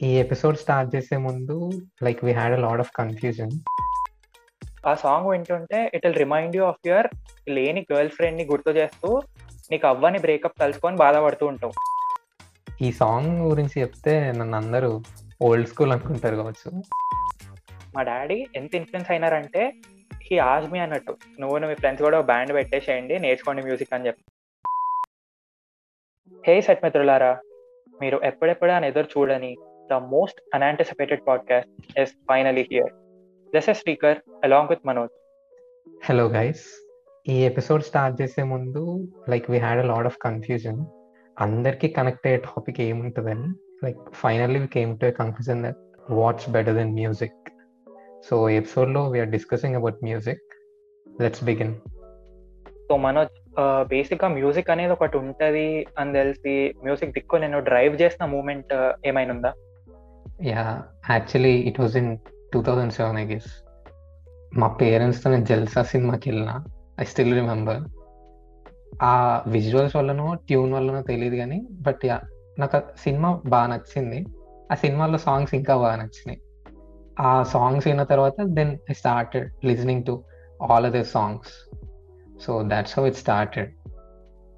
ఈ episode start చేసే ముందు like we had a lot of confusion ఆ సాంగ్ వింటుంటే it will remind you of your లేని గర్ల్ ఫ్రెండ్ని గుర్తు చేస్తూ నీకు అవ్వని బ్రేకప్ తలుచుకొని బాధపడుతూ ఉంటావు. ఈ సాంగ్ గురించి చెప్తే నన్ను అందరూ ఓల్డ్ స్కూల్ అనుకుంటారు కావచ్చు. మా డాడీ ఎంత ఇన్ఫ్లుయెన్స్ అయినారంటే హీ ఆజ్ మీ అన్నట్టు. నువ్వు మీ ఫ్రెండ్స్ కూడా బ్యాండ్ పెట్టేసేయండి నేర్చుకోండి మ్యూజిక్ అని చెప్పి. హే సెట్ మిత్రులారా మీరు ఎప్పుడెప్పుడు అని ఎదురు చూడని the most unanticipated podcast is finally here this is speaker along with Manoj hello guys ఈ ఎపిసోడ్ స్టార్ట్ చేసే ముందు like we had a lot of confusion అందరికీ కనెక్ట్ అయ్యే topic ఏముంటుందని like finally we came to confusion that what's better than music so ఎపిసోడ్లో we are discussing about music let's begin so Manoj బేసిక్గా music అనేది ఒకటి ఉంటది అని తెలిసి music దిక్కు నేను డ్రైవ్ చేసిన మూమెంట్ ఏమైనా ఉందా? Yeah actually it was in two thousand seven I guess మా పేరెంట్స్తో నేను జల్సా సినిమాకి వెళ్ళిన. ఐ స్టిల్ రిమెంబర్ ఆ విజువల్స్ వల్లనో ట్యూన్ వల్లనో తెలియదు కానీ బట్ యా నాకు ఆ సినిమా బాగా నచ్చింది. ఆ సినిమాలో సాంగ్స్ ఇంకా బాగా నచ్చినాయి. ఆ సాంగ్స్ విన్న తర్వాత then I started listening to all other songs so that's how it started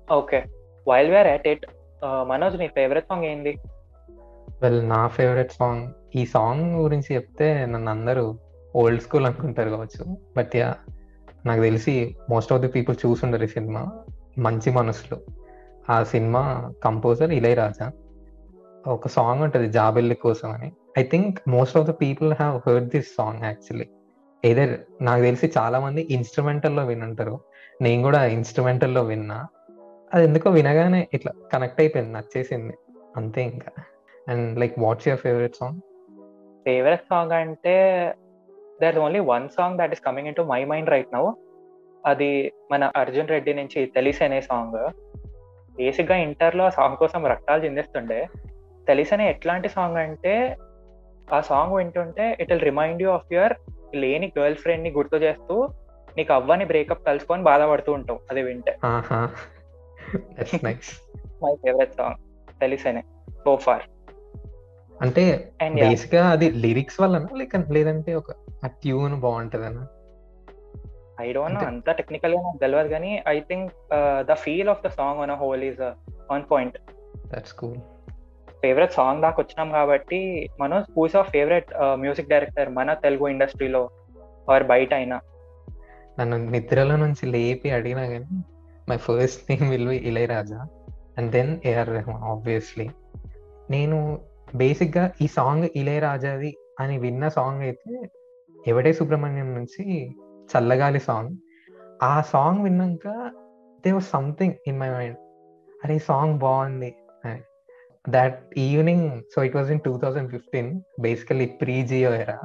okay while we're at it Manoj నీ ఫేవరెట్ సాంగ్ ఏంది? వెల్ నా ఫేవరెట్ సాంగ్ ఈ సాంగ్ గురించి చెప్తే నన్ను అందరూ ఓల్డ్ స్కూల్ అనుకుంటారు కావచ్చు. బట్ యా నాకు తెలిసి మోస్ట్ ఆఫ్ ది పీపుల్ చూసుండరు ఈ సినిమా. మంచి మనసులు. ఆ సినిమా కంపోజర్ ఇళయరాజా. ఒక సాంగ్ ఉంటుంది జాబెల్లి కోసం అని. I think most of the people have heard this song actually either నాకు తెలిసి చాలా మంది ఇన్స్ట్రుమెంటల్లో వినంటారు. నేను కూడా ఇన్స్ట్రుమెంటల్లో విన్నా. అది ఎందుకో వినగానే ఇట్లా కనెక్ట్ అయిపోయింది నచ్చేసింది. అంతే ఇంకా. And like what's your favourite song favourite song అంటే there only one song that is coming in to my mind right now అది మన అర్జున్ రెడ్డి నుంచి తెలిసి అనే సాంగ్ బేసిక్గా ఇంటర్లో ఆ సాంగ్ కోసం రక్తాలు చిందిస్తుండే. తెలిసనే ఎట్లాంటి సాంగ్ అంటే ఆ సాంగ్ వింటుంటే it will remind you of your లేని గర్ల్ ఫ్రెండ్ని గుర్తు చేస్తూ నీకు అవ్వని బ్రేకప్ తలుచుకొని బాధపడుతూ ఉంటావు. అది వింటే. మై ఫేవరెట్ సాంగ్ తెలిసనే సో ఫార్ అంటే బేసిక్గా అది లిరిక్స్ వల్లనా? లేక లేదంటే ఒక ఆ ట్యూన్ బాగుంటదనా? ఐ డోంట్ నో అంత టెక్నికల్గా నాకు తెలియదు కానీ I think the feel of the song on whole is on point that's cool favourite song దాకా వచ్చినాం కాబట్టి మనం who's of favourite music director మన తెలుగు ఇండస్ట్రీలో ఆర్ బయట అయినా? నన్ను నిద్రలో నుంచి లేపి అడిగినా కానీ my first name will be Ilaiyaraaja and then AR Rahman obviously నేను బేసిక్గా ఈ సాంగ్ ఇళయరాజాది అని విన్న సాంగ్ అయితే ఎవడే సుబ్రహ్మణ్యం నుంచి చల్లగాలి సాంగ్. ఆ సాంగ్ విన్నాక there was something in my mind అరే ఈ సాంగ్ బాగుంది that evening so it was in two thousand fifteen basically pre Jio era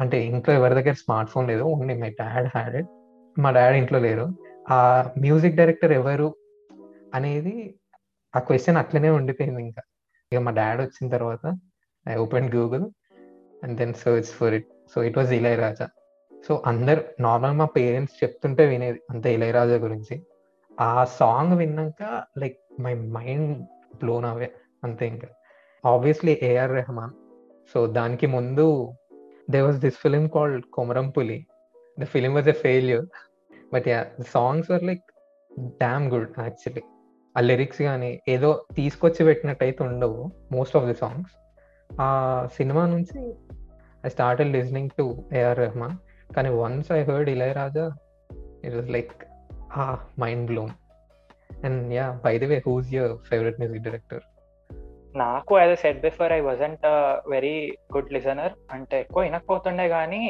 అంటే ఇంట్లో ఎవరి దగ్గర స్మార్ట్ ఫోన్ లేదు only my dad had it మా డాడ్ ఇంట్లో లేరు. ఆ మ్యూజిక్ డైరెక్టర్ ఎవరు అనేది ఆ క్వశ్చన్ అట్లనే ఉండిపోయింది ఇంకా. ఇక మా డాడ్ వచ్చిన తర్వాత I open Google and then search for it so it was Ilaiyaraaja so అందరు నార్మల్ మా పేరెంట్స్ చెప్తుంటే వినేది అంత ఇళయరాజా గురించి. ఆ సాంగ్ విన్నాక like my mind blown away అంతే ఇంకా. ఆబ్వియస్లీ ఏఆర్ రెహమాన్ సో దానికి ముందు there was this film called Komarampuli the film was a failure but yeah songs are like damn good actually ఆ లిరిక్స్ కానీ ఏదో తీసుకొచ్చి పెట్టినట్టు అయితే ఉండవు మోస్ట్ ఆఫ్ ది సాంగ్స్ ఆ సినిమా నుంచి I start listening to AR Rahman కానీ once I heard Ilaiyaraaja it was like a mind blown and yeah by the way who's your favourite music director నాకు as said before I wasn't very good listener అంటే ఎక్కువ వినకపోతుండే కానీ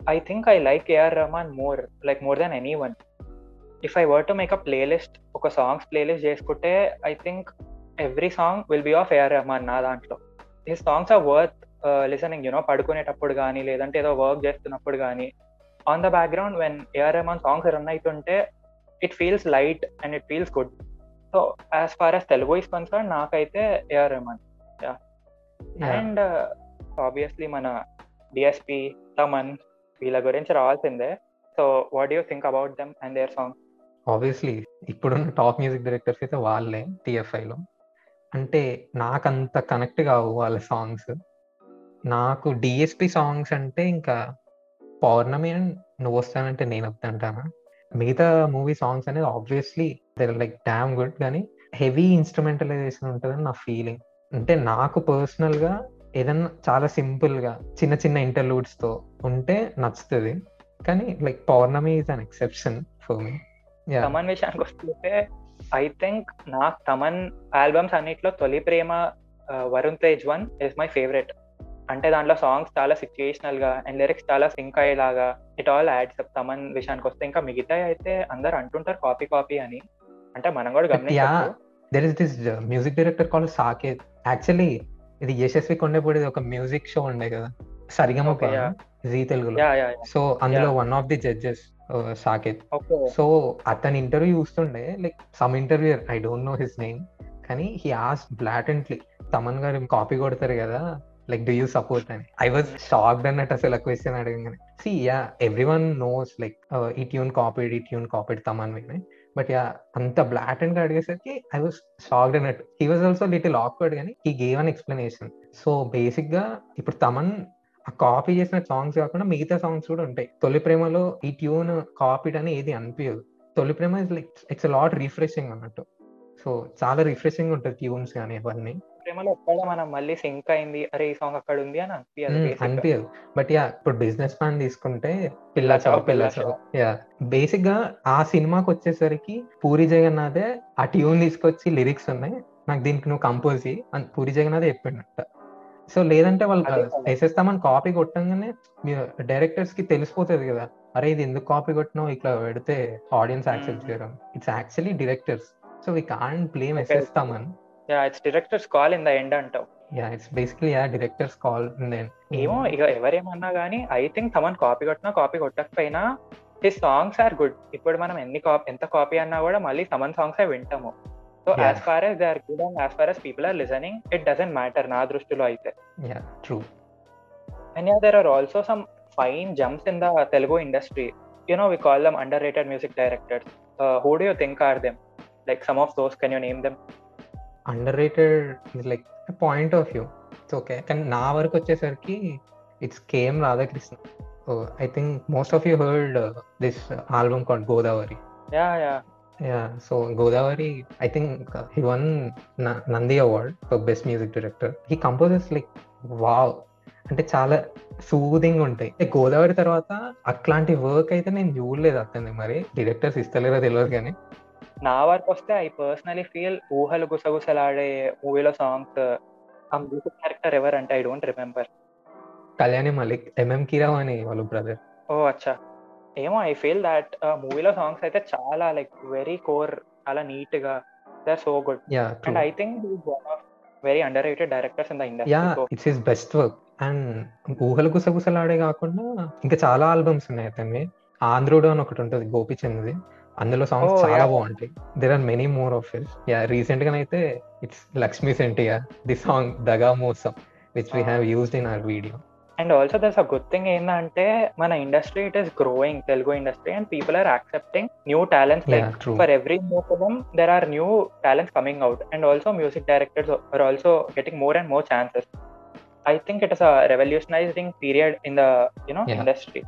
I think I like AR Rahman more like more than anyone if I were to make a playlist ఒక songs playlist చేసుకుంటే I think every song will be of AR Rahman నా దాంట్లో. ఈ songs are worth listening you know పడుకునేటప్పుడు కానీ లేదంటే ఏదో work చేస్తున్నప్పుడు కానీ on the background when AR Rahman songs run అవుతుంటే it feels light and it feels good so as far as Telugu is concern నాకైతే ఏఆర్ రెహమాన్ అండ్ ఆబ్వియస్లీ మన DSP Thaman వీళ్ళ గురించి రావాల్సిందే. So what you think about them and their song obviously ఇప్పుడున్న top music directors అయితే వాళ్ళే టీఎఫ్ఐలో అంటే నాకంత కనెక్ట్ కావు వాళ్ళ సాంగ్స్ నాకు డిఎస్పి సాంగ్స్ అంటే ఇంకా పౌర్ణమి అండ్ నువ్వు వస్తానంటే నేను వద్దంటానా? మిగతా మూవీ సాంగ్స్ అనేది obviously they're like damn good కానీ హెవీ ఇన్స్ట్రుమెంటలైజేషన్ ఉంటుందని నా ఫీలింగ్ అంటే నాకు పర్సనల్గా ఏదన్నా చాలా సింపుల్గా చిన్న చిన్న ఇంటర్లూడ్స్తో ఉంటే నచ్చుతుంది. కానీ like Pournami is an exception for me Thaman విషయానికి వస్తే ఐ థింక్ నాకు తమన్ ఆల్బమ్స్ అన్నిట్లో Tholi Prema Varun Tej one is my favourite అంటే దాంట్లో సాంగ్స్ చాలా సిచ్యుయేషనల్గా అండ్ లిరిక్స్ చాలా సింక్ అయ్యేలాగా it all adds up Thaman విషయానికి వస్తే. ఇంకా మిగతా అయితే అందరు అంటుంటారు కాపీ కాపీ అని. అంటే మనం కూడా గమనించవచ్చు there is this music director call Saket actually ఇది యశస్వి కొండపూడి ఒక మ్యూజిక్ షో ఉండే కదా. సరిగమ. జీ తెలుగులో. సో అందులో. One of the judges Saketh so అతని ఇంటర్వ్యూ చూస్తుండే like some interview I don't know his name కానీ హీ ఆస్ బ్లాటెంట్లీ తమన్ గారు కాపీ కొడతారు కదా లైక్ డూ యూ సపోర్ట్ అని? ఐ వాజ్ షాక్డ్ అన్నట్టు అసలు ఆ క్వశ్చన్ అడగగానే. See yeah everyone knows like ఈ ట్యూన్ కాపీడ్ ఈ ట్యూన్ కాపీడ్ తమన్ విని. బట్ యా అంత బ్లాటెంట్గా అడిగేసరికి ఐ వాజ్ షాక్డ్ అన్నట్టు. He was also little awkward కానీ he gave an explanation so బేసిక్గా ఇప్పుడు తమన్ కాపీ చేసిన సాంగ్స్ కాకుండా మిగతా సాంగ్స్ కూడా ఉంటాయి. తొలి ప్రేమలో ఈ ట్యూన్ కాపీడ్ అని ఏది అనిపించదు Tholi Prema is like it's lot refreshing అన్నట్టు. సో చాలా రిఫ్రెషింగ్ ఉంటుంది ట్యూన్స్ కానీ అవన్నీ. ప్రేమలో ఎక్కడ మనం మళ్ళీ సింక్ అయింది అరే ఈ సాంగ్ అక్కడ ఉంది అని అనిపించదు. అనిపించదు బట్ యా ఇప్పుడు బిజినెస్ మ్యాన్ తీసుకుంటే పిల్ల చావు పిల్ల చావు. యా బేసిక్గా ఆ సినిమాకి వచ్చేసరికి పూరి జగన్నాథే ఆ ట్యూన్ తీసుకొచ్చి లిరిక్స్ ఉన్నాయి. నాకు దీనికి నువ్వు కంపోజ్ పూరి జగన్నాథే చెప్పిండట. సో లేదంటే వాళ్ళు. వేసేస్తామని కాపీ కొట్టంగానే డైరెక్టర్స్కి తెలిసిపోతుంది కదా. అరే ఇది ఎందుకు కాపీ కొట్టినావు? ఇట్లా పెడితే ఆడియన్స్ యాక్సెప్ట్. చేయడం. It's actually directors so we can't blame. ఎస్ఎస్తామన్ yeah it's directors call in the end అంటావు. Yeah it's basically yeah directors call then ఏమో ఇక ఎవరేమన్నా కానీ ఐ థింక్ తమన్ కాపీ కొట్టినా కాపీ కొట్టకపోయినా హిస్ సాంగ్స్ ఆర్ గుడ్ ఇప్పుడు మనం ఎన్ని కాపీ ఎంత కాపీ అన్నా కూడా మళ్ళీ తమన్ సాంగ్స్ వింటాము. So Yeah. As far as they are good and as far as people are listening it doesn't matter నా దృష్టిలో అయితే yeah true and yeah there are also some fine gems in the Telugu industry you know we call them under rated music directors who do you think are them like some of those can you name them under rated is like point of view it's okay కానీ నా వరకు వచ్చేసరికి it's KM Radhakrishna I think most of you heard this album called Godavari yeah yeah yeah so Godavari I think he won Nandi award for best music director he composes like wow అంటే చాలా soothing ఉంటాయి. గోదావరి తర్వాత అట్లాంటి work అయితే నేను చూడలేదు అతన్ని మరి డైరెక్టర్స్ ఇస్తలేరో తెలియదు కానీ. నా వరకు వస్తే I personally feel Oohalu Gusagusalade మూవీలో సాంగ్స్ ఆ మ్యూజిక్ డైరెక్టర్ ఎవరు అంటే I don't remember Kalyani Malik MM Keeravani అని వాళ్ళ బ్రదర్ ఓ అచ్చా. ఏమో ఐ ఫీల్ దాట్ మూవీలో సాంగ్స్ అయితే చాలా లైక్ వెరీ కోర్ చాలా నీట్గా they are so good and I think very under rated directors in the industry it's his best work and Oohalu Gusagusalade కాకుండా ఇంకా చాలా ఆల్బమ్స్ ఉన్నాయి అతన్ని ఆంధ్రుడు అని ఒకటి ఉంటుంది గోపిచంద్ది అందులో సాంగ్స్ Oh, చాలా. బాగుంటాయి. There are many more of his yeah రీసెంట్గా అయితే ఇట్స్ లక్ష్మీ సెంటియా ది సాంగ్ దగా మోసం which we. Have used in our video and also this a good thing ఏంటంటే మన industry it is growing Telugu industry and people are accepting new talents like for every move them there are new talents coming out and also music directors are also getting more and more chances I think it is a revolutionising period in the you know industry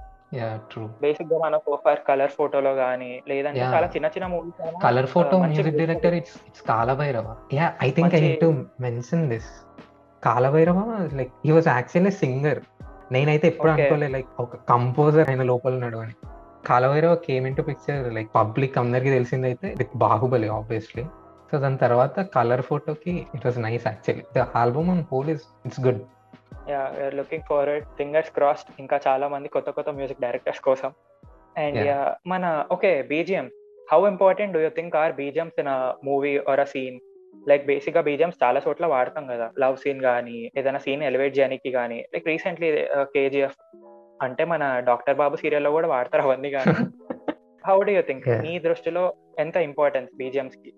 colour photo music director it's Kaalabhairava I think I to mention this Kaalabhairava? Like he was actually singer నేనైతే ఎప్పుడు. అనుకోలేదు like ఒక composer ఆయన లోపల ఉన్నాడు అని. Kaalabhairava came in to picture like public అందరికి తెలిసింది అయితే విత్ బాహుబలి ఆబ్వియస్లీ సో దాని తర్వాత కలర్ ఫోటోకి it was nice actually the album on whole is it's good yeah looking forward fingers crossed ఇంకా చాలా మంది కొత్త కొత్త మ్యూజిక్ డైరెక్టర్స్ కోసం. అండ్. మన okay BGM how important do you think are BGMs in movie or a scene like బేసిక్గా BGMs చాలా చోట్ల వాడతాం కదా. లవ్ సీన్ కానీ ఏదైనా సీన్ ఎలివేట్ చేయడానికి కానీ లైక్ రీసెంట్లీ కేజీఎఫ్ అంటే మన డాక్టర్ బాబు సీరియల్లో కూడా వాడతారు అవన్నీ కానీ హౌ డూ యూ థింక్. నీ దృష్టిలో ఎంత ఇంపార్టెన్స్ బీజిఎమ్స్కి?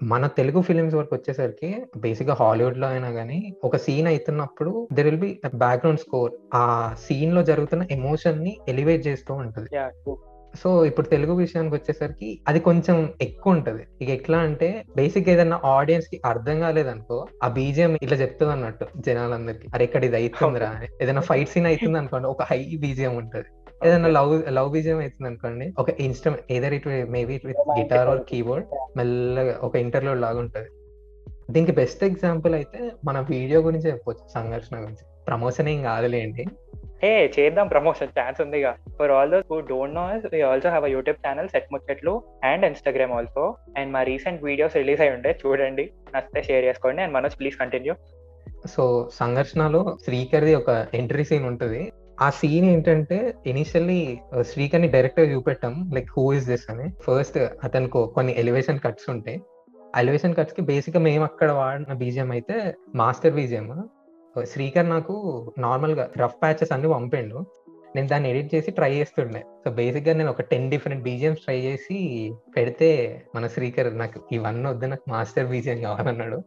మన తెలుగు ఫిలిమ్స్ వరకు వచ్చేసరికి బేసిక్గా హాలీవుడ్లో అయినా కానీ ఒక సీన్ అవుతున్నప్పుడు there will be background score ఆ సీన్లో జరుగుతున్న ఎమోషన్ని ఎలివేట్ చేస్తూ ఉంటది. సో ఇప్పుడు తెలుగు విషయానికి వచ్చేసరికి అది కొంచెం ఎక్కువ ఉంటది ఇక ఎట్లా అంటే బేసిక్ ఏదైనా ఆడియన్స్కి అర్థం కాలేదనుకో ఆ బీజిఎం ఇట్లా చెప్తుంది అన్నట్టు జనాలందరికి. అరే ఇక్కడ ఇది అవుతుందిరా. ఏదైనా ఫైట్ సీన్ అవుతుంది అనుకోండి ఒక హై బీజిఎం ఉంటది. ఏదైనా లవ్ లవ్ బీజియం అవుతుంది అనుకోండి ఒక instrument either it maybe with guitar or keyboard మెల్లగా ఒక ఇంటర్వ్యూ లాగా ఉంటది దీనికి బెస్ట్ ఎగ్జాంపుల్ అయితే మన వీడియో గురించి చెప్పొచ్చు సంఘర్షణ గురించి. ప్రమోషన్ ఏం కాదులేండి. హే చేద్దాం ప్రమోషన్ ఛాన్స్ ఉందిగా. For all those who don't know we also have YouTube channel set Muchatlu and Instagram also and మా రీసెంట్ వీడియోస్ రిలీజ్ అయి ఉండే చూడండి. నచ్చితే షేర్ చేసుకోండి. And Manoj please continue so సంఘర్షణలో శ్రీకర్ది ఒక ఎంట్రీ సీన్ ఉంటుంది. ఆ సీన్ ఏంటంటే ఇనిషియల్లీ శ్రీకర్ని డైరెక్ట్గా చూపెట్టాం. లైక్ హూ ఇస్ దిస్ అని. ఫస్ట్ అతనికి కొన్ని ఎలివేషన్ కట్స్ ఉంటాయి ఎలివేషన్ కట్స్కి బేసిక్గా మేము అక్కడ వాడిన బీజియం అయితే మాస్టర్ బీజియం శ్రీకర్ నాకు నార్మల్గా రఫ్ ప్యాచెస్ అన్ని పంపిండు. నేను దాన్ని ఎడిట్ చేసి ట్రై చేస్తుండే. సో బేసిక్గా నేను ఒక టెన్ డిఫరెంట్ బీజిఎంస్ ట్రై చేసి పెడితే మన శ్రీకర్ నాకు ఇవన్నీ వద్దు నాకు మాస్టర్ బీజిఎం కావాలన్నాడు.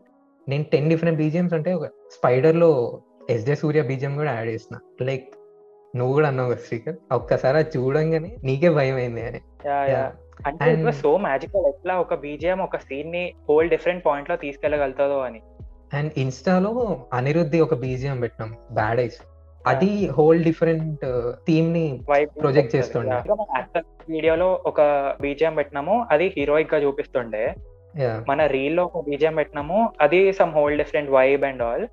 నేను టెన్ డిఫరెంట్ బీజిఎంస్ అంటే ఒక స్పైడర్లో ఎస్జే సూర్య బీజిఎం కూడా యాడ్ చేసిన. లైక్ నువ్వు కూడా అన్నావు కదా శ్రీకర్ ఒక్కసారి చూడంగానే నీకే భయం అయింది అని. అంటే సో మ్యాజికల్ ఎట్లా ఒక బీజిఎం ఒక సీన్ని హోల్ డిఫరెంట్ పాయింట్లో తీసుకెళ్ళగలుగుతుందో అని. అండ్ ఇన్స్టాలో అనిరుద్ధి ఒక బీజిఎం పెట్టినాం బ్యాడ్ ఐస్ అది హోల్ డిఫరెంట్ థీమ్ని Project చేస్తుండే. వీడియోలో ఒక బీజిఎం పెట్టినాము అది హీరోయిక్గా చూపిస్తుండే. Yeah, మన రీల్లో ఒక బీజిఎం పెట్టినాము అది some whole different vibe and all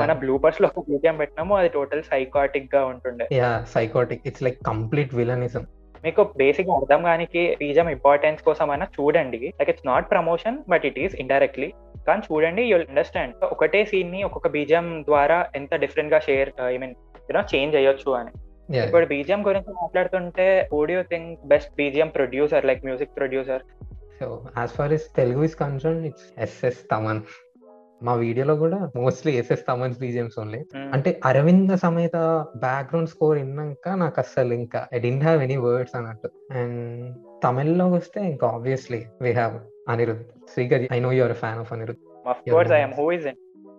మన బ్లూపర్స్లో ఒక బీజిఎం పెట్టినాము అది టోటల్ సైకాటిక్గా ఉంటుండే. Psychotic. It's like complete villainism మీకు బేసిక్ అర్థం కానికి బీజం ఇంపార్టెన్స్ కోసం అయినా చూడండి. Like it's not promotion but it is indirectly కానీ చూడండి యుల్ అండర్స్టాండ్ ఒకటే సీన్ని ఒక్కొక్క బీజం ద్వారా ఎంత డిఫరెంట్గా share I mean you know change అయ్యొచ్చు అని. ఇప్పుడు బీజిఎం గురించి మాట్లాడుతుంటే do think best BGM producer like music producer so as far is Telugu is concern it's SS Thaman మా వీడియోలో కూడా mostly SS Thaman's BGMs only అంటే అరవింద సమేత బ్యాక్గ్రౌండ్ స్కోర్ విన్నాక నాకు అస్సలు ఇంకా I didn't have any words అన్నట్టు. అండ్ తమిళ్ళో వస్తే ఇంకా obviously we have Anirudh. Srikar I know you're fan of Anirudh. Of course I'm who is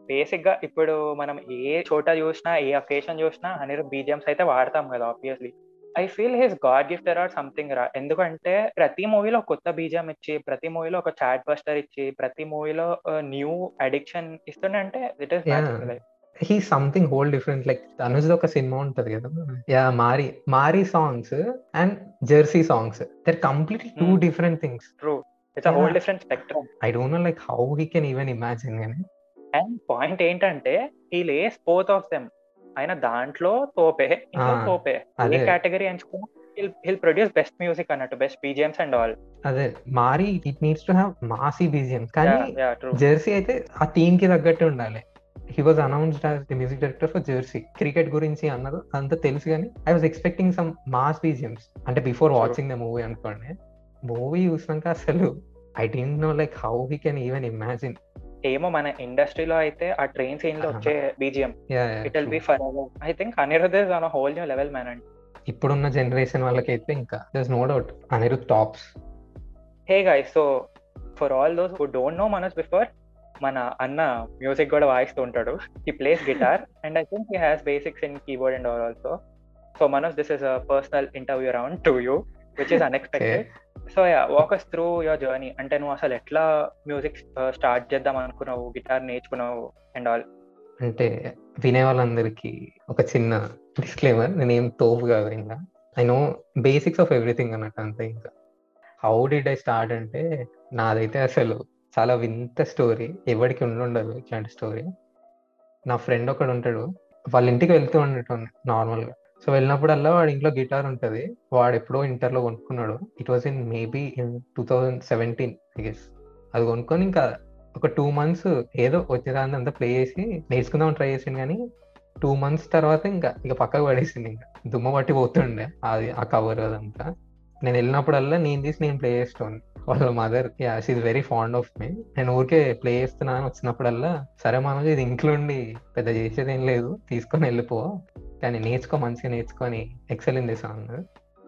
బేసిక్గా ఇప్పుడు మనం ఏ చోట చూసినా ఏ అకేషన్ చూసినా అనిరుద్ బీజిఎంస్ అయితే వాడతాం కదా obviously I feel his god gifter or something రా. ఎందుకంటే ప్రతి మూవీలో కొత్త బీజం ఇచ్చి ప్రతి మూవీలో ఒక చాట్ బస్టర్ ఇచ్చి ప్రతి మూవీలో న్యూ అడిక్షన్ ఇస్తుండే it is. He something whole different like Tanuj ఒక సినిమా ఉంటది కదా. Yeah Maari Maari songs and Jersey songs they're completely two. Different things true it's whole. Different spectrum I don't know like how he can even imagine కానీ and point ఏంటంటే ఈ Lay's both of them ఆయన దాంట్లో తోపే ఇంకా తోపే. అదే. Category ఎంచుకున్నా హిల్ ప్రొడ్యూస్ బెస్ట్ మ్యూజిక్ అన్నట్టు బెస్ట్ బీజిఎమ్స్ అండ్ ఆల్ అదే Maari it needs to have massy BGM కానీ జెర్సీ అయితే ఆ టీమ్కి తగ్గట్టు ఉండాలి. He was announced as the music director for Jersey cricket గురించి అన్నారు అంత తెలుసు కానీ I was expecting some mass BGMs అంటే బిఫోర్. వాచింగ్ ద మూవీ అనుకోండి. మూవీ చూసినాక అసలు I didn't know like how he can even imagine ఏమో మన ఇండస్ట్రీలో అయితే ఆ ట్రైన్ సీన్లో. వచ్చే BGM it will be for I think Anirudh is on whole new level man and ఇప్పుడున్న జనరేషన్ వాళ్ళకైతే ఇంకా thus no doubt Anirudh tops hey guys so for all those who don't know Manas before మన అన్న music కూడా వాయిస్తూ ఉంటాడు. ఈ plays guitar and I think he has basics in keyboard and all also so Manoj this is a personal interview round to you which is unexpected so yeah walk us through your journey అంటే నువ్వు అసలు ఎట్లా music start చేద్దాం అనుకున్నావు? Guitar నేర్చుకున్నావు and all అంటే వినే వాళ్ళందరికీ ఒక చిన్న డిస్క్లైమర్ నేనేం తోపు కాదు ఇంకా. I know basics of everything అన్నట్టు అంతే ఇంకా. హౌ డిడ్ ఐ స్టార్ట్ అంటే నాదైతే అసలు చాలా వింత స్టోరీ ఎవరికి ఉండుండదు ఇట్లాంటి స్టోరీ నా ఫ్రెండ్ ఒకడు ఉంటాడు. వాళ్ళ ఇంటికి వెళ్తూ ఉండేటోని నార్మల్గా సో వెళ్ళినప్పుడల్లా వాడి ఇంట్లో గిటార్ ఉంటుంది. వాడు ఎప్పుడో ఇంటర్లో కొనుక్కున్నాడు. It was in maybe in two thousand seventeen I guess అది కొనుక్కొని ఇంకా ఒక టూ మంత్స్ ఏదో వచ్చేదాన్ని అంతా ప్లే చేసి నేర్చుకుందాం ట్రై చేసింది కానీ టూ మంత్స్ తర్వాత ఇంకా ఇక పక్కకు పడేసింది ఇంకా. దుమ్మ పట్టి పోతుండే అది ఆ కవర్ అదంతా. నేను వెళ్ళినప్పుడల్లా నేను తీసి నేను ప్లే చేస్తాను వాళ్ళ mother she very fond of me నేను ఊరికే ప్లే చేస్తున్నాను వచ్చినప్పుడల్లా సరే మనోజ్ ఇది ఇంట్లో ఉండి పెద్ద చేసేది ఏం లేదు తీసుకొని వెళ్ళిపో. కానీ నేర్చుకో మంచిగా నేర్చుకొని ఎక్సలెంట్ ఇన్ సాంగ్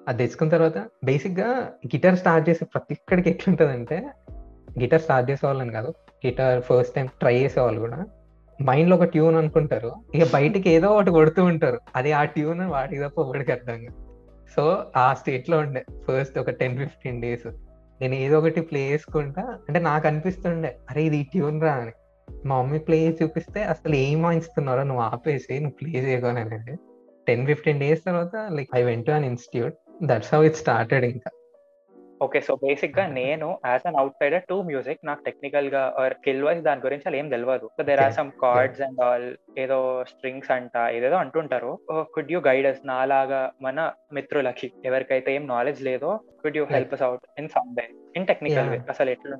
అది తెచ్చుకున్న తర్వాత బేసిక్గా గిటార్ స్టార్ట్ చేసే ప్రతి ఒక్కడికి ఎట్లుంటుందంటే గిటార్ స్టార్ట్ చేసే వాళ్ళని కాదు గిటార్ ఫస్ట్ టైం ట్రై చేసే వాళ్ళు కూడా మైండ్లో ఒక ట్యూన్ అనుకుంటారు ఇక బయటికి ఏదో ఒకటి కొడుతూ ఉంటారు. అది ఆ ట్యూన్ వాటికి తప్ప ఒకటికి అర్థం కాదు. సో ఆ స్టేట్లో ఉండే ఫస్ట్ ఒక టెన్ ఫిఫ్టీన్ డేస్ నేను ఏదో ఒకటి ప్లే చేసుకుంటా అంటే నాకు అనిపిస్తుండే అరే ఇది ట్యూన్ రా అని. మా మమ్మీ ప్లే చేసి చూపిస్తే అసలు ఏం వాయిస్తున్నారో నువ్వు ఆపేసి నువ్వు ప్లే చేయగలనండి టెన్ ఫిఫ్టీన్ డేస్ తర్వాత like I went an institute that's how it started ఇంకా. ఓకే సో బేసిక్గా నేను as an outsider to music నాకు టెక్నికల్గా ఆర్ స్కిల్ వైజ్ దాని గురించి అలా ఏం తెలియదు so there are. Some chords and all ఏదో స్ట్రింగ్స్ అంట ఏదేదో అంటుంటారు. కుడ్ యూ గైడెస్ నాలాగా మన మిత్రులకి ఎవరికైతే ఏం నాలెడ్జ్ లేదో could you help us out in some way in technical way. అసలు ఎట్లా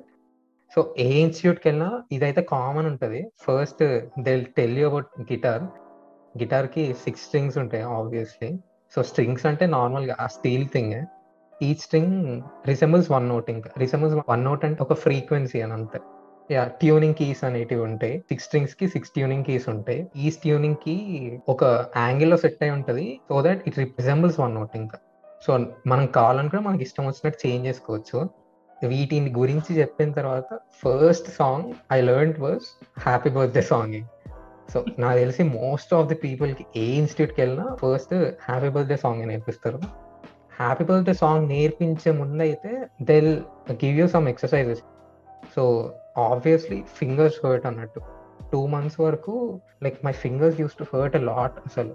సో ఏ ఇన్స్టిట్యూట్కి వెళ్ళినా ఇదైతే కామన్ ఉంటుంది. First they tell you about guitar గిటార్కి six strings ఉంటాయి ఆబ్వియస్లీ సో స్ట్రింగ్స్ అంటే నార్మల్గా ఆ స్టీల్ థింగ్ ఈ స్ట్రింగ్ రిసెంబుల్స్ వన్ నోట్ ఇంకా. రిసెంబుల్స్ వన్ నోట్ అంటే ఒక ఫ్రీక్వెన్సీ అని అంతే. యా ట్యూనింగ్ కీస్ అనేటివి ఉంటాయి. సిక్స్ స్ట్రింగ్స్కి సిక్స్ ట్యూనింగ్ కీస్ ఉంటాయి. ఈ ట్యూనింగ్కి ఒక యాంగిల్లో సెట్ అయి ఉంటది so that it resembles one note ఇంకా. సో మనం కావాలనుకుంటే మనకి ఇష్టం వచ్చినట్టు చేంజ్ చేసుకోవచ్చు. వీటిని గురించి చెప్పిన తర్వాత first song I learn was happy birthday song so నాకు తెలిసి మోస్ట్ ఆఫ్ ది పీపుల్కి ఏ ఇన్స్టిట్యూట్కి వెళ్ళినా ఫస్ట్ హ్యాపీ బర్త్డే సాంగ్ నేర్పిస్తారు. హ్యాపీ బర్త్డే సాంగ్ నేర్పించే ముందు అయితే they'll give you some exercises so obviously fingers hurt అన్నట్టు. టూ మంత్స్ వరకు like my fingers use to hurt a lot అసలు.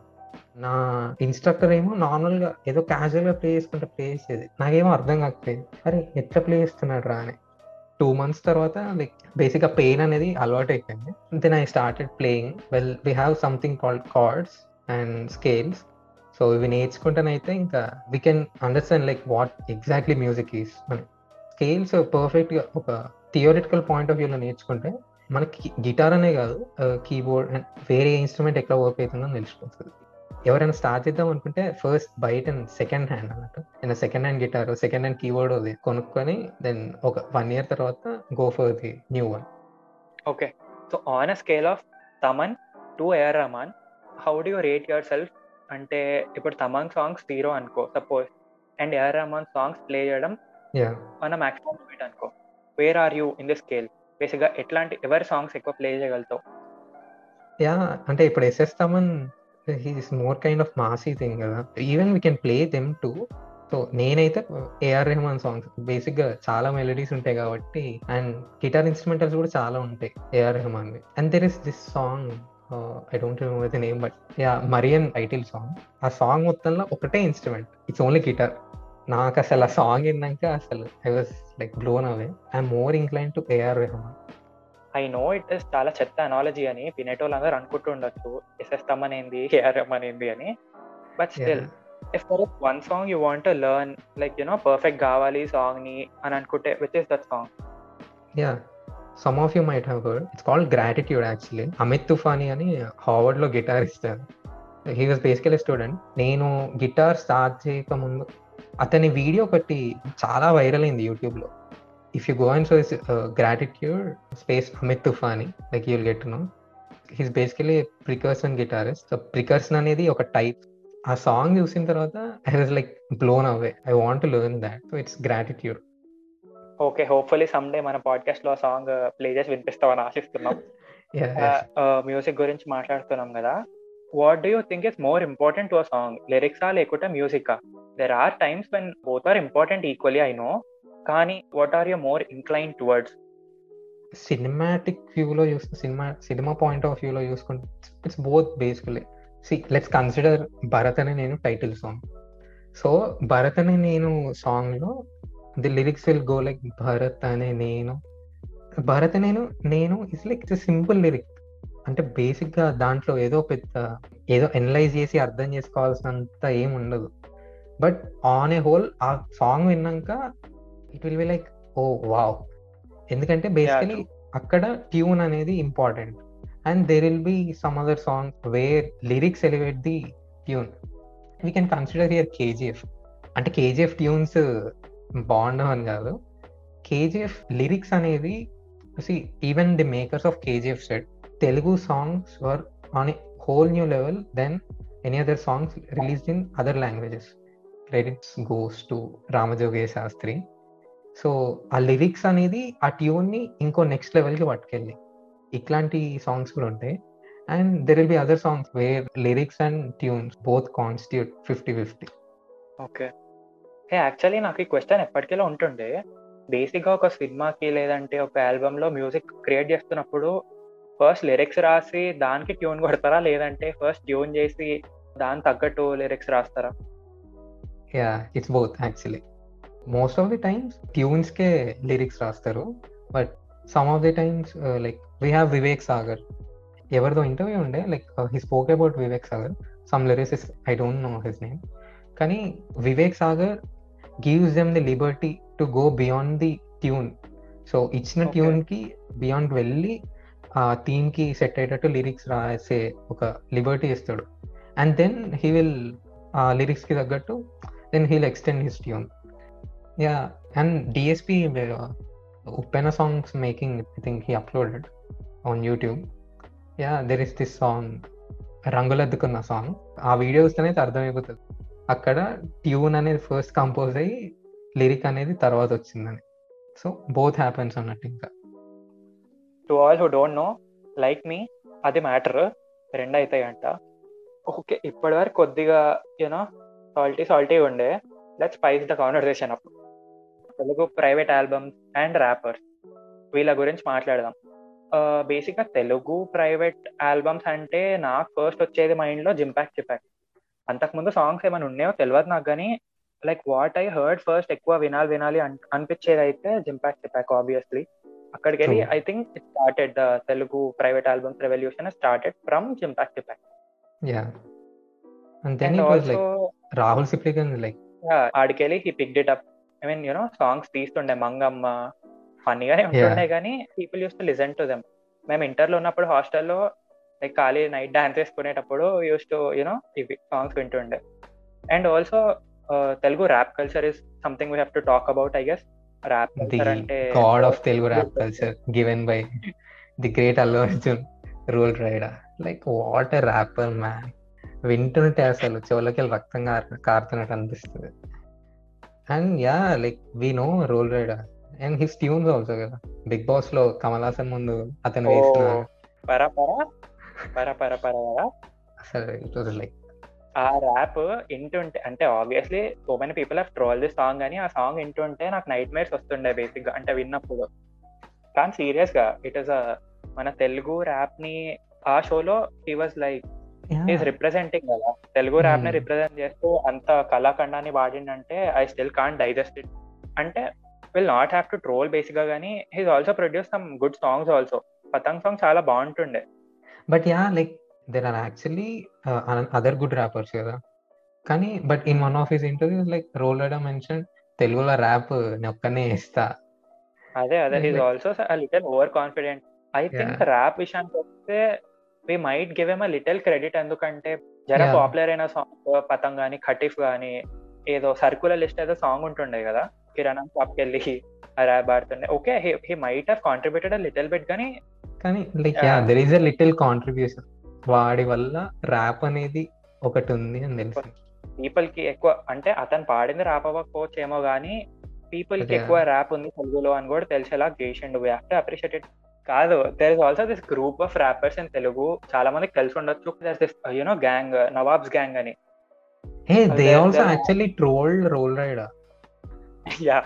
నా ఇన్స్ట్రక్టర్ ఏమో నార్మల్గా ఏదో క్యాజువల్గా ప్లే చేసుకుంటే ప్లే చేసేది. నాకేమో అర్థం కాకపోయింది. అరే ఎట్లా ప్లే చేస్తున్నాడు రా అని. టూ మంత్స్ తర్వాత లైక్ బేసిక్గా పెయిన్ అనేది అలవాటు అయిపోయింది then I started playing well we have something called chords and scales so ఇవి నేర్చుకుంటేనైతే ఇంకా we can understand like what exactly music is అని స్కేల్స్ పర్ఫెక్ట్గా ఒక థియోరిటికల్ పాయింట్ ఆఫ్ వ్యూలో నేర్చుకుంటే మనకి గిటార్ అనే కాదు uh, కీబోర్డ్ అండ్ వేరే ఇన్స్ట్రుమెంట్ ఎట్లా వర్క్ అవుతుందో తెలిసిపోతుంది ఎవరైనా స్టార్ట్ చేద్దాం అనుకుంటే ఫస్ట్ బయట సెకండ్ హ్యాండ్ అన్నట్టు. నేను second hand guitar second hand keyboard అది కొనుక్కొని దెన్ ఒక వన్ ఇయర్ తర్వాత go for the new one okay so on a scale of Thaman to AR Rahman how do you rate your self అంటే ఇప్పుడు Thaman songs zero అనుకో suppose and AR Rahman songs play చేయడం yeah మన maximum limit అనుకో. Where are you in the scale బేసిక్గా ఎట్లాంటి ఎవరి songs ఎక్కువ ప్లే చేయగలుగుతావు? యా అంటే ఇప్పుడు SS Thaman he's more kind of massy thing కదా. Even we can play them to so నేనైతే ఏఆర్ రెహమాన్ సాంగ్స్ బేసిక్గా చాలా మెలడీస్ ఉంటాయి కాబట్టి అండ్ గిటార్ ఇన్స్ట్రుమెంటల్స్ కూడా చాలా ఉంటాయి AR Rahman and there is this song I don't remember the name but yeah Maryan title song ఆ సాంగ్ మొత్తంలో ఒకటే ఇన్స్ట్రుమెంట్ ఇట్స్ ఓన్లీ గిటార్ నాకు అసలు ఆ సాంగ్ విన్నాక అసలు I was like blown away I'm more incline to AR Rahman I know it is చాలా చెత్త అనాలజీ అని వినేటోళ్ళు అందరూ అనుకుంటూ ఉండొచ్చు ఎస్ఎస్ తమ్మన్ ఏంది ఏఆర్ రెహమాన్ ఏంది అని. But still if there is one song you want learn like you know perfect కావాలి సాంగ్ని అని అనుకుంటే which is that song yeah some of you might have heard it's called gratitude actually Amit Tufani అని హార్వర్డ్లో guitar ఇస్తారు. He was basically student నేను guitar start చేయక ముందు అతని వీడియో ఒకటి చాలా వైరల్ అయింది యూట్యూబ్లో. If you go and so gratitude space Amit Tufani like you'll get no he's basically percussion guitarist so percussion అనేది ఒక టైప్ ఆ సాంగ్ చూసిన తర్వాత I was like blown away I want learn that so it's gratitude okay hopefully someday మన పాడ్కాస్ట్లో song play చేసి వినిపిస్తామని ఆశిస్తున్నాం. మ్యూజిక్ గురించి మాట్లాడుతున్నాం కదా. What do you think is more important to a song లిరిక్సా లేకుంటే మ్యూజికా there are times when both are important equally I know కానీ what are you more incline towards cinematic వ్యూలో చూస్తే సినిమా సినిమా పాయింట్ ఆఫ్ వ్యూలో చూసుకుంటే it's both basically see let's consider Bharat Ane Nenu title song so Bharat Ane Nenu సాంగ్లో the lyrics will go like Bharat అనే నేను. భరత్ నేను నేను it's like it's simple lyric అంటే బేసిక్గా దాంట్లో ఏదో పెద్ద ఏదో ఎనలైజ్ చేసి అర్థం చేసుకోవాల్సినంత ఏం ఉండదు. బట్ ఆన్ ఏ హోల్ ఆ సాంగ్ విన్నాక it will be like oh wow ఎందుకంటే బేసికలీ అక్కడ ట్యూన్ అనేది important and there will be some other song where lyrics elevate the tune we can consider here KGF అంటే KGF tunes బాగుండవు అని కాదు. KGF lyrics అనేది even the makers of KGF set Telugu songs were on a whole new level then any other songs released in other languages credits goes to Ramajogayya Sastry so ఆ lyrics అనేది ఆ ట్యూన్ని ఇంకో next లెవెల్కి పట్టుకెళ్ళి. ఇట్లాంటి songs కూడా ఉంటాయి. And there will be other songs where lyrics and tunes both constitute fifty fifty okay hey actually నాకు ఈ క్వశ్చన్ ఎప్పటికెలా ఉంటుండే. బేసిక్గా ఒక సినిమాకి లేదంటే ఒక ఆల్బమ్లో మ్యూజిక్ క్రియేట్ చేస్తున్నప్పుడు ఫస్ట్ లిరిక్స్ రాసి దానికి ట్యూన్ కొడతారా? లేదంటే ఫస్ట్ ట్యూన్ చేసి దాని తగ్గట్టు లిరిక్స్ రాస్తారా? Yeah it's both actually most of the times ట్యూన్స్కే lyrics రాస్తారు. But some of the times like we have Vivek Sagar ఎవరిదో ఇంటర్వ్యూ ఉండే like he spoke about Vivek Sagar some lyrics I don't know his name కానీ Vivek Sagar gives them the liberty to go beyond the tune so ఇచ్చిన Okay. ట్యూన్కి beyond వెళ్ళి ఆ థీమ్కి set అయ్యేటట్టు lyrics రాసే ఒక లిబర్టీ ఇస్తాడు. అండ్ దెన్ హీ విల్ ఆ లిరిక్స్కి తగ్గట్టు then he'll extend his tune yeah and DSP Uppena songs making I think he uploaded on YouTube yeah there is this song Ranguladdukunna song ఆ video చూస్తేనైతే అర్థమైపోతుంది. అక్కడ ట్యూన్ అనేది first compose అయ్యి lyric అనేది తర్వాత వచ్చిందని. సో బోత్ హ్యాపెన్స్ అన్నట్టు ఇంకా to all who don't know like me అది మ్యాటర్ రెండు అవుతాయి అంట ఓకే ఇప్పటి వరకు కొద్దిగా యూనో సాల్టీ సాల్టీ ఉండే. లెట్ స్పైస్ ద కాన్వర్సేషన్ అప్పుడు Telugu private albums and rappers. వీళ్ళ గురించి మాట్లాడదాం. బేసిక్గా తెలుగు ప్రైవేట్ ఆల్బమ్స్ అంటే నాకు ఫస్ట్ వచ్చేది మైండ్లో జింపాక్ చిపాక్ అంతకుముందు సాంగ్స్ ఏమైనా ఉన్నాయో తెలియదు నాకు కానీ like what I heard first ఎక్కువ వినాలి వినాలి అన్- అనిపించేది అయితే జింపాక్ చిపాక్ ఆబ్వియస్లీ అక్కడికి వెళ్ళి. I think started the Telugu private albums revolution started from జింపాక్ yeah and it also like Rahul like ఆడికెళ్ళి he picked it up I mean you know songs తీస్తుండే Mangamma ఫన్నీగానే ఉంటుండే కానీ people used to listen to them మేము ఇంటర్లో ఉన్నప్పుడు హాస్టల్లో like ఖాళీ night dance వేసుకునేటప్పుడు యూస్ టు యూనో ఇవి songs వింటుండే. And also Telugu rap culture is something we have to talk about I guess rap culture అంటే god of Telugu rap culture given by the great Allu Arjun Roll Rida like what a rapper man వింటుంటే అసలు చెవులకి వెళ్ళి రక్తం కారు- కారుతున్నట్టు అనిపిస్తుంది. And yeah like we know Roll Rida and his tunes also కదా. బిగ్ బాస్లో కమల్ హాసన్ ముందు అతను. వేసిన పర పర పర పర పర పర. అసలు ఇట్ వాజ్ లైక్ ఆ ర్యాప్ ఇంటుంటే అంటే obviously so many people have troll this song అని ఆ సాంగ్ ఇంటుంటే నాకు నైట్ మేర్స్ వస్తుండే బేసిక్గా అంటే విన్నప్పుడు. కానీ సీరియస్గా ఇట్ ఇస్ మన తెలుగు ర్యాప్ని ఆ షోలో he was like is representing కదా. తెలుగు ర్యాప్ని Hmm. రిప్రజెంట్ చేస్తూ అంత కళాఖండాన్ని వాడిండంటే I still can't digest it అంటే will not have to troll బేసిక్గా కానీ he's also produce some good songs also Patang song చాలా బాగుంటుండే. But yeah like there are actually other good rappers కదా. కానీ but in one of his interviews like Roll Rida mention తెలుగులో rap ఒక్కనే ఇస్తా అదే అదే. He's also little over confident I think rap విషయానికి వస్తే we might give M a little credit ఎందుకంటే జర. పాపులర్ అయిన సాంగ్ పతంగ్ గానీ ఖటీఫ్ గానీ ఏదో సర్కులర్ లిస్ట్ ఏదో సాంగ్ ఉంటుండే కదా కిరాణం షాప్కి వెళ్ళి okay he might have contributed little bit కానీ కానీ like yeah Yeah. There is a little contribution వాడి వల్ల ర్యాప్ అనేది ఒకటి ఉంది అని తెలుసు పీపుల్కి ఎక్కువ అంటే అతను పాడింది ర్యాప్ అవ్వకపోవచ్చు ఏమో కానీ పీపుల్కి. ఎక్కువ ర్యాప్ ఉంది తెలుగులో అని కూడా తెలిసేలా చేసిండు వీ హావ్ టు అప్రిషియేట్ కాదు there is also this group of rappers in Telugu చాలా మందికి తెలిసి ఉండొచ్చు. This you know gang Nawabs gang అని. Hey they also actually Roll yeah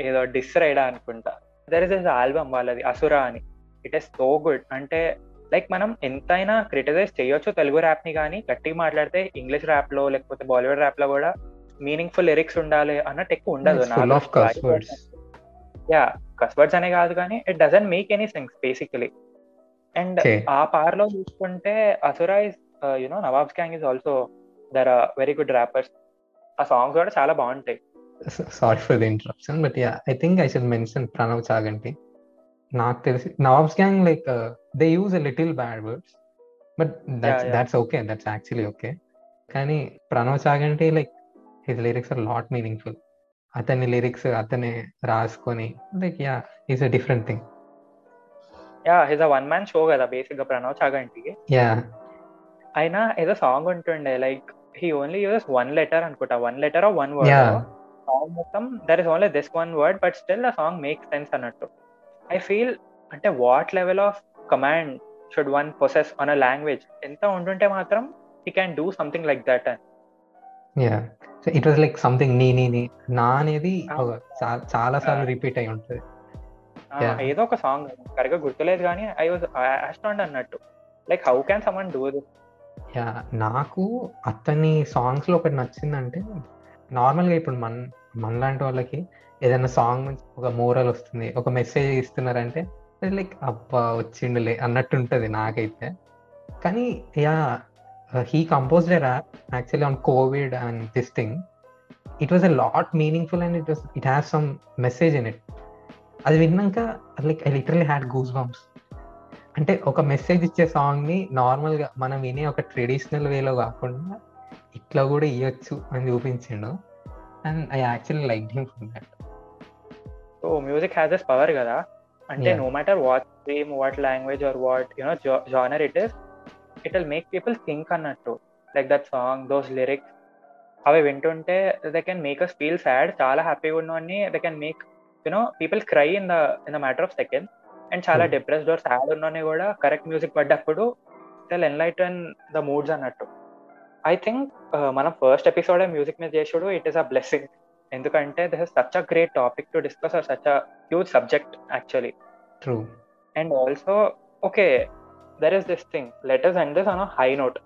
ఏదో డిస్ రైడా అనుకుంటా. దర్ ఇస్ ఇస్ ఆల్బమ్ వాళ్ళది అసురా అని. ఇట్ ఇస్ సో గుడ్ అంటే లైక్ మనం ఎంతైనా క్రిటిసైజ్ చేయొచ్చు తెలుగు ర్యాప్ని కానీ గట్టిగా మాట్లాడితే ఇంగ్లీష్ ర్యాప్లో లేకపోతే బాలీవుడ్ ర్యాప్లో కూడా మీనింగ్ఫుల్ లిరిక్స్ ఉండాలి అన్నట్టు ఎక్కువ ఉండదు యా కస్వర్డ్స్ అనే కాదు కానీ it doesn't make any sense basically and. ఆ పార్లో చూసుకుంటే Asura is you know Nawabs gang is also there very good rappers ఆ సాంగ్స్ కూడా చాలా బాగుంటాయి. Sorry for the interruption but yeah I think I should mention Pranav Chaganti నాకు తెలిసి Nawabs gang like they use a little bad words but that's. That's okay that's actually okay కానీ Pranav Chaganti like his lyrics are lot meaningful అతని lyrics అతనే రాసుకొని like yeah is a different thing yeah his a one man show కదా బేసిక్గా ప్రణవ్ చాగంటికి. Yeah అయినా ఏదో song ఉంటుండే like he only uses one letter అనుకుంటా one letter one word. Song మొత్తం there is only this one word but still ఆ song make sense అన్నట్టు. ఐ ఫీల్ అంటే what level of command should one process on a language ఎంత ఉంటుంటే మాత్రం he can do something like that అని yeah so it was like something నీ నీ నీ నా అనేది చాలా సార్లు. రిపీట్ అయి ఉంటుంది. ఏదో ఒక సాంగ్ కరెక్ట్గా గుర్తులేదు కానీ ఐ వాజ్ ఆస్టాండ్ అన్నట్టు. Like how can someone do this yeah నాకు అతని సాంగ్స్లో ఒకటి నచ్చిందంటే నార్మల్గా ఇప్పుడు మన మనలాంటి వాళ్ళకి ఏదైనా సాంగ్ నుంచి ఒక మోరల్ వస్తుంది ఒక మెసేజ్ ఇస్తున్నారంటే లైక్ అబ్బా వచ్చిండులే అన్నట్టు ఉంటది నాకైతే. కానీ yeah he compose rap actually on Covid and this thing it was a lot meaningful and it was it has some message in it అది విన్నాక like I literally had goosebumps అంటే ఒక మెసేజ్ ఇచ్చే సాంగ్ని నార్మల్గా మనం వినే ఒక ట్రెడిషనల్ వేలో కాకుండా ఇట్లా కూడా ఇవ్వచ్చు అని చూపించిండు. And I actually like him for that so music has this power కదా. అంటే. No matter what stream what language or what you know genre it is it will make people think అన్నట్టు. Like that song those lyrics అవి వింటుంటే they can make us feel sad చాలా హ్యాపీగా ఉన్నవన్నీ they can make you know people cry in the in the matter of second and చాలా. Depressed or sad ఉన్నవన్నీ కూడా correct music పడ్డప్పుడు దిల్ ఎన్లైటన్ ద మూడ్స్ అన్నట్టు. ఐ థింక్ మనం ఫస్ట్ ఎపిసోడ్ మ్యూజిక్ మీద చేసుడు ఇట్ ఈస్ అ బ్లెస్సింగ్ ఎందుకంటే this is such a great topic to discuss or such a huge subject actually true and also okay there is this thing letters and this on high note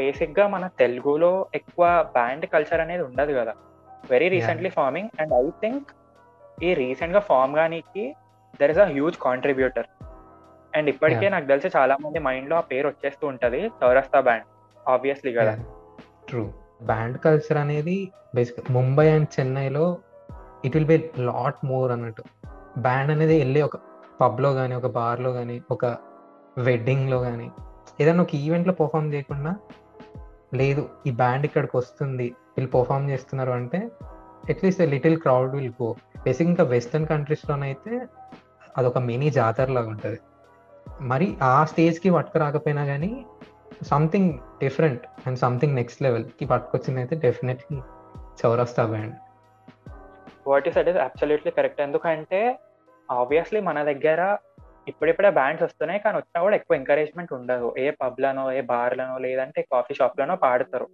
బేసిక్గా మన తెలుగులో ఎక్కువ band culture అనేది ఉండదు కదా. Very recently forming and I think ఈ రీసెంట్గా form గానికి there is a huge contributor and ఇప్పటికే. నాకు తెలిసి చాలా మంది మైండ్లో ఆ పేరు వచ్చేస్తూ ఉంటది చౌరస్తా బ్యాండ్ ఆబ్వియస్లీ కదా. ట్రూ బ్యాండ్ కల్చర్ అనేది బేసిక్ ముంబై అండ్ చెన్నైలో it will be lot more అన్నట్టు. బ్యాండ్ అనేది వెళ్ళి ఒక పబ్లో కానీ ఒక బార్లో కానీ ఒక వెడ్డింగ్లో కానీ ఏదైనా ఒక ఈవెంట్లో పర్ఫామ్ చేయకుండా లేదు ఈ బ్యాండ్ ఇక్కడికి వస్తుంది వీళ్ళు పర్ఫామ్ చేస్తున్నారు అంటే at least little crowd will go basic ఇంకా వెస్టర్న్ కంట్రీస్లోనైతే అదొక మినీ జాతర లాగా ఉంటుంది. మరి ఆ స్టేజ్కి పట్టుకు రాకపోయినా కానీ something different and something next లెవెల్కి పట్టుకొచ్చింది అయితే definitely Chowrasta band what is at is absolutely correct ఎందుకంటే ఆబ్వియస్లీ మన దగ్గర ఇప్పుడిప్పుడే బ్యాండ్స్ వస్తున్నాయి కానీ వచ్చినా కూడా ఎక్కువ ఎంకరేజ్మెంట్ ఉండదు. ఏ పబ్ లనో ఏ బార్ లనో లేదంటే కాఫీ షాప్ లనో పాడతారు.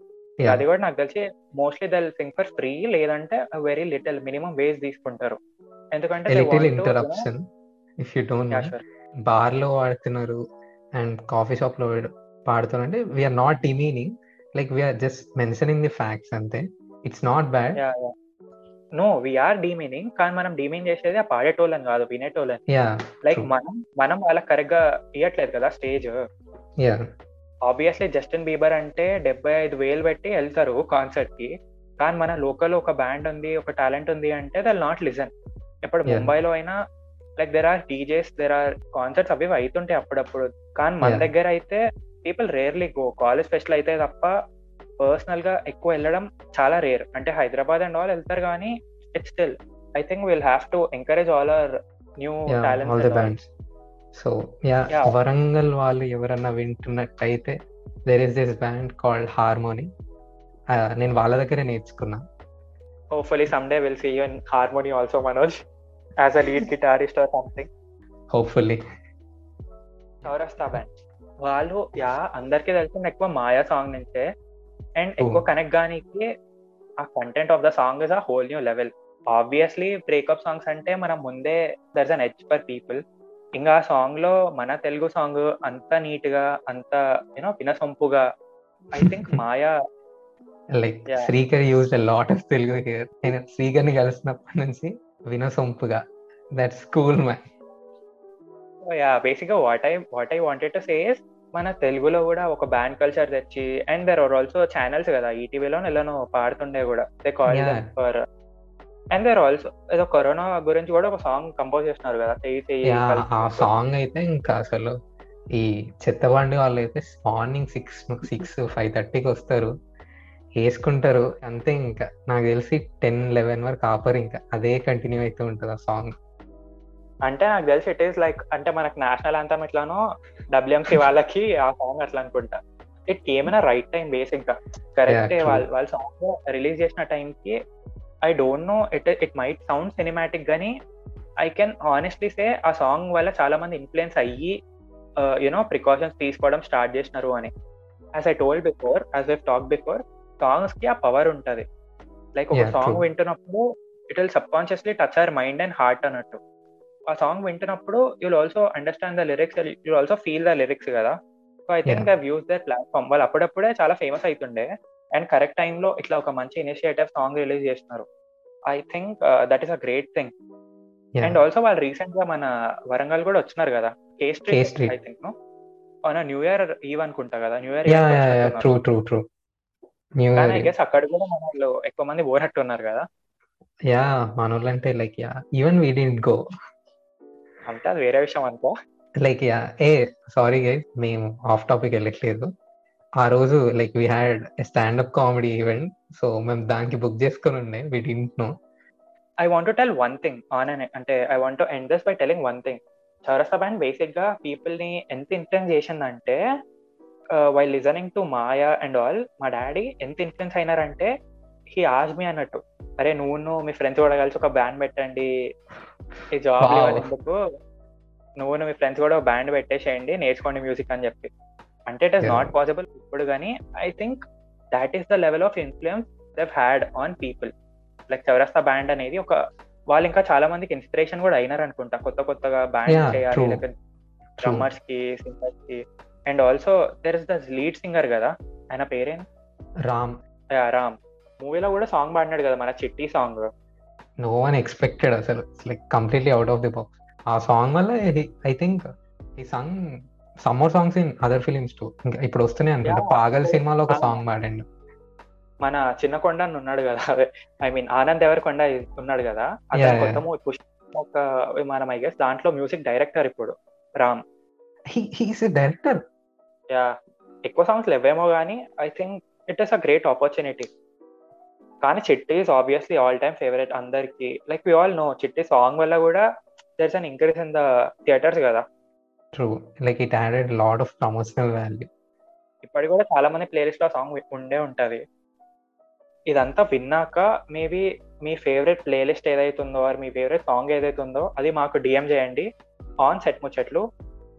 అది కూడా నాకు తెలిసి mostly they'll sing for free లేదంటే వెరీ లిటిల్ మినిమం వేజ్ తీసుకుంటారు. ఎందుకంటే ఇఫ్ యూ డోంట్. బార్లో వాడుతున్నారు అండ్ కాఫీ షాప్లో పాడుతున్నారు అంటే we are not demeaning like we are just mentioning the facts అంతే. It's not bad. No we are demeaning కానీ మనం డీమీన్ చేసేది ఆ పాడేటోళ్ళని కాదు వినేటోళ్ళని లైక్. మనం మనం వాళ్ళకి కరెక్ట్గా ఇవ్వట్లేదు కదా స్టేజ్ ఆబ్వియస్లీ జస్టిన్ బీబర్ అంటే డెబ్బై ఐదు వేలు పెట్టి వెళ్తారు కాన్సర్ట్కి. కానీ మన లోకల్ ఒక బ్యాండ్ ఉంది ఒక టాలెంట్ ఉంది అంటే దల్ నాట్ లిజన్ ఇప్పుడు. ముంబైలో అయినా like there are DJs there are concerts అవి అవుతుంటాయి అప్పుడప్పుడు. కానీ మన. దగ్గర అయితే పీపుల్ రేర్లీ గో కాలేజ్ ఫెస్ట్లు అయితే తప్ప పర్సనల్గా ఎక్కువ వెళ్ళడం చాలా రేర్ అంటే హైదరాబాద్ అండ్ ఆల్ వెళ్తారు కానీ it's still I think will have to encourage all our new talents so yeah. Warangal వాళ్ళు ఎవరన్నా వింటున్నట్టయితే there is this band called Harmony నేను వాళ్ళ దగ్గరే నేర్చుకున్నా. Hopefully someday will see you in Harmony also Manoj as a lead guitarist or something hopefully Chowrasta band వాళ్ళు yeah అందరికీ తెలిసిన ఎక్కువ మాయా సాంగ్ నుంచే అండ్ ఎక్కువ కనెక్ట్ గానికి ఆ content of the song is ఆ whole new level obviously breakup songs అంటే మనం ముందే there's an edge for people ఇంకా ఆ సాంగ్లో మన తెలుగు సాంగ్ అంత నీట్గా అంత యూనో వినసొంపుగా I think Maya like. Srikar use lot of Telugu here నేను శ్రీకర్ని కలిసినప్పటి నుంచి వినసొంపుగా. దట్స్ కూల్ మ్యాన్ యా బేసిక్గా what I what I wanted to says మన తెలుగులో కూడా ఒక బ్యాండ్ కల్చర్ తెచ్చి and there are also channels కదా ఈటీవీలో ఎలానో పాడుతుండే కూడా. They call. For and there also ఏదో కరోనా గురించి కూడా ఒక సాంగ్ కంపోజ్ చేస్తున్నారు కదా. ఆ సాంగ్ అయితే ఇంకా అసలు ఈ చెత్తబండి వాళ్ళు అయితే మార్నింగ్ సిక్స్ సిక్స్ ఫైవ్ థర్టీకి వస్తారు. వేసుకుంటారు అంతే ఇంకా. నాకు తెలిసి టెన్ లెవెన్ వరకు ఆపరు ఇంకా. అదే కంటిన్యూ అవుతూ ఉంటుంది ఆ సాంగ్ అంటే నాకు తెలిసి ఇట్ ఈస్ లైక్ అంటే మనకు నేషనల్ అంతం ఎట్లానో డబ్ల్యూఎంసీ వాళ్ళకి ఆ సాంగ్ అట్లా అనుకుంటా ఇట్ ఏమైనా రైట్ టైం బేసిక్గా. కరెక్ట్. వాళ్ళ వాళ్ళ సాంగ్ రిలీజ్ చేసిన టైంకి I don't know it it might sound cinematic గానీ ఐ కెన్ హానెస్ట్లీ సే ఆ సాంగ్ వల్ల చాలా మంది ఇన్ఫ్లుయెన్స్ అయ్యి యునో ప్రికాషన్స్ తీసుకోవడం స్టార్ట్ చేసినారు అని. As I told before as I talk before సాంగ్స్కి ఆ పవర్ ఉంటది. లైక్ ఒక సాంగ్. వింటున్నప్పుడు it will subconsciously touch our mind and heart అన్నట్టు. ఆ సాంగ్ వింటున్నప్పుడు you'll also understand the lyrics you'll also feel the lyrics కదా. So I think. They use their platform వాళ్ళు అప్పుడప్పుడే చాలా ఫేమస్ అవుతుండే అండ్ కరెక్ట్ టైంలో ఇట్లా ఒక మంచి ఇనిషియేటివ్ సాంగ్ రిలీజ్ చేస్తున్నారు. I think that is a great thing. And also వాళ్ళు రీసెంట్గా మన వరంగల్ కూడా వచ్చినారు కదా. K street. I think new year eve అనుకుంటా కదా. New year true true true కానీ ఐ గెస్ అక్కడ కూడా మన వాళ్ళు ఎక్కువ మంది పోనట్టు ఉన్నారు కదా. Yeah మనోళ్ళంటే like yeah even we didn't go అంటే అది వేరే విషయం అనుకో. లైక్ యా ఏ సారీ గైస్ మేము ఆఫ్ టాపిక్ వెళ్ళట్లేదు. ఆ రోజు like we had standup comedy event so మేము దానికి బుక్ చేసుకుని ఉండే we didn't know I want to tell one thing on an అంటే I want to end this by telling one thing Chowrasta band బేసిక్గా పీపుల్ని ఎంత ఇన్ఫ్లుయెన్స్ చేసిందంటే why listening to Maya and all మా డాడీ ఎంత influence అయినారంటే he ఆజ్ మీ అన్నట్టు అరే నువ్వు మీ ఫ్రెండ్స్ కూడా కలిసి ఒక బ్యాండ్ పెట్టండి. ఈ జాబ్. ఎందుకు? నువ్వు మీ ఫ్రెండ్స్ కూడా ఒక బ్యాండ్ పెట్టేసేయండి నేర్చుకోండి మ్యూజిక్ అని చెప్పి. అంటే ఇట్ ఇస్. నాట్ పాసిబుల్ ఇప్పుడు కానీ I think that is the level of influence they had on people like Chowrasta band అనేది ఒక వాళ్ళు ఇంకా చాలా మందికి ఇన్స్పిరేషన్ కూడా అయినారు అనుకుంటా. కొత్త కొత్తగా బ్యాండ్ చేయాలి. లేకపోతే డ్రమ్మర్స్కి సింగర్స్కి. And also there is the lead singer కదా ఆయన పేరేం రామ్. రామ్ మూవీలో కూడా సాంగ్ పాడినాడు కదా మన Chitti song. No one expected అసలు. Like completely out of the box ఆ సాంగ్ వల్ల ఐ థింక్ ఈ song some more songs in other films too ఇంకా ఇప్పుడు వస్తున్నాయి అనుకుంటా. పాగల్ సినిమాలో ఒక. సాంగ్ పాడండి. మన చిన్న కొండ అని ఉన్నాడు కదా. ఐ మీన్ ఆనంద్ ఎవరి కొండ ఉన్నాడు కదా. అతను Yeah, కొత్త మూవీ పుష్ప ఒక మనం ఐ గెస్ దాంట్లో మ్యూజిక్ డైరెక్టర్ ఇప్పుడు రామ్. డైరెక్టర్ యా ఎక్కువ సాంగ్స్ లేవేమో కానీ I think it is a great opportunity కానీ Chitti is obviously all time favourite అందరికి. Like we all know Chitti song వల్ల కూడా there's an increase in the theatres కదా. True like it added lot of promotional value ఇప్పటికి కూడా చాలా మంది ప్లేలిస్ట్లో సాంగ్ ఉండే ఉంటది. ఇదంతా విన్నాక మేబీ మీ ఫేవరెట్ ప్లేలిస్ట్ ఏదైతుందో ఆర్ మీ ఫేవరెట్ సాంగ్ ఏదైతుందో అది మాకు డిఎం చేయండి. ఆన్ సెట్ ముచ్చట్లు.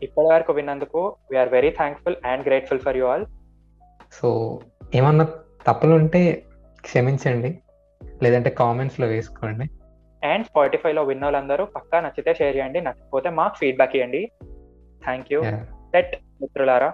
ఇప్పటి వరకు విన్నందుకు we are very thankful and grateful for you all so ఏమన్నా తప్పులు ఉంటే క్షమించండి. లేదంటే కామెంట్స్లో వేసుకోండి. అండ్ స్పాటిఫైలో విన్న వాళ్ళందరూ పక్కా నచ్చితే షేర్ చేయండి. నచ్చకపోతే మాకు ఫీడ్బ్యాక్ ఇవ్వండి థ్యాంక్ యూ. సెట్ మిత్రులారా.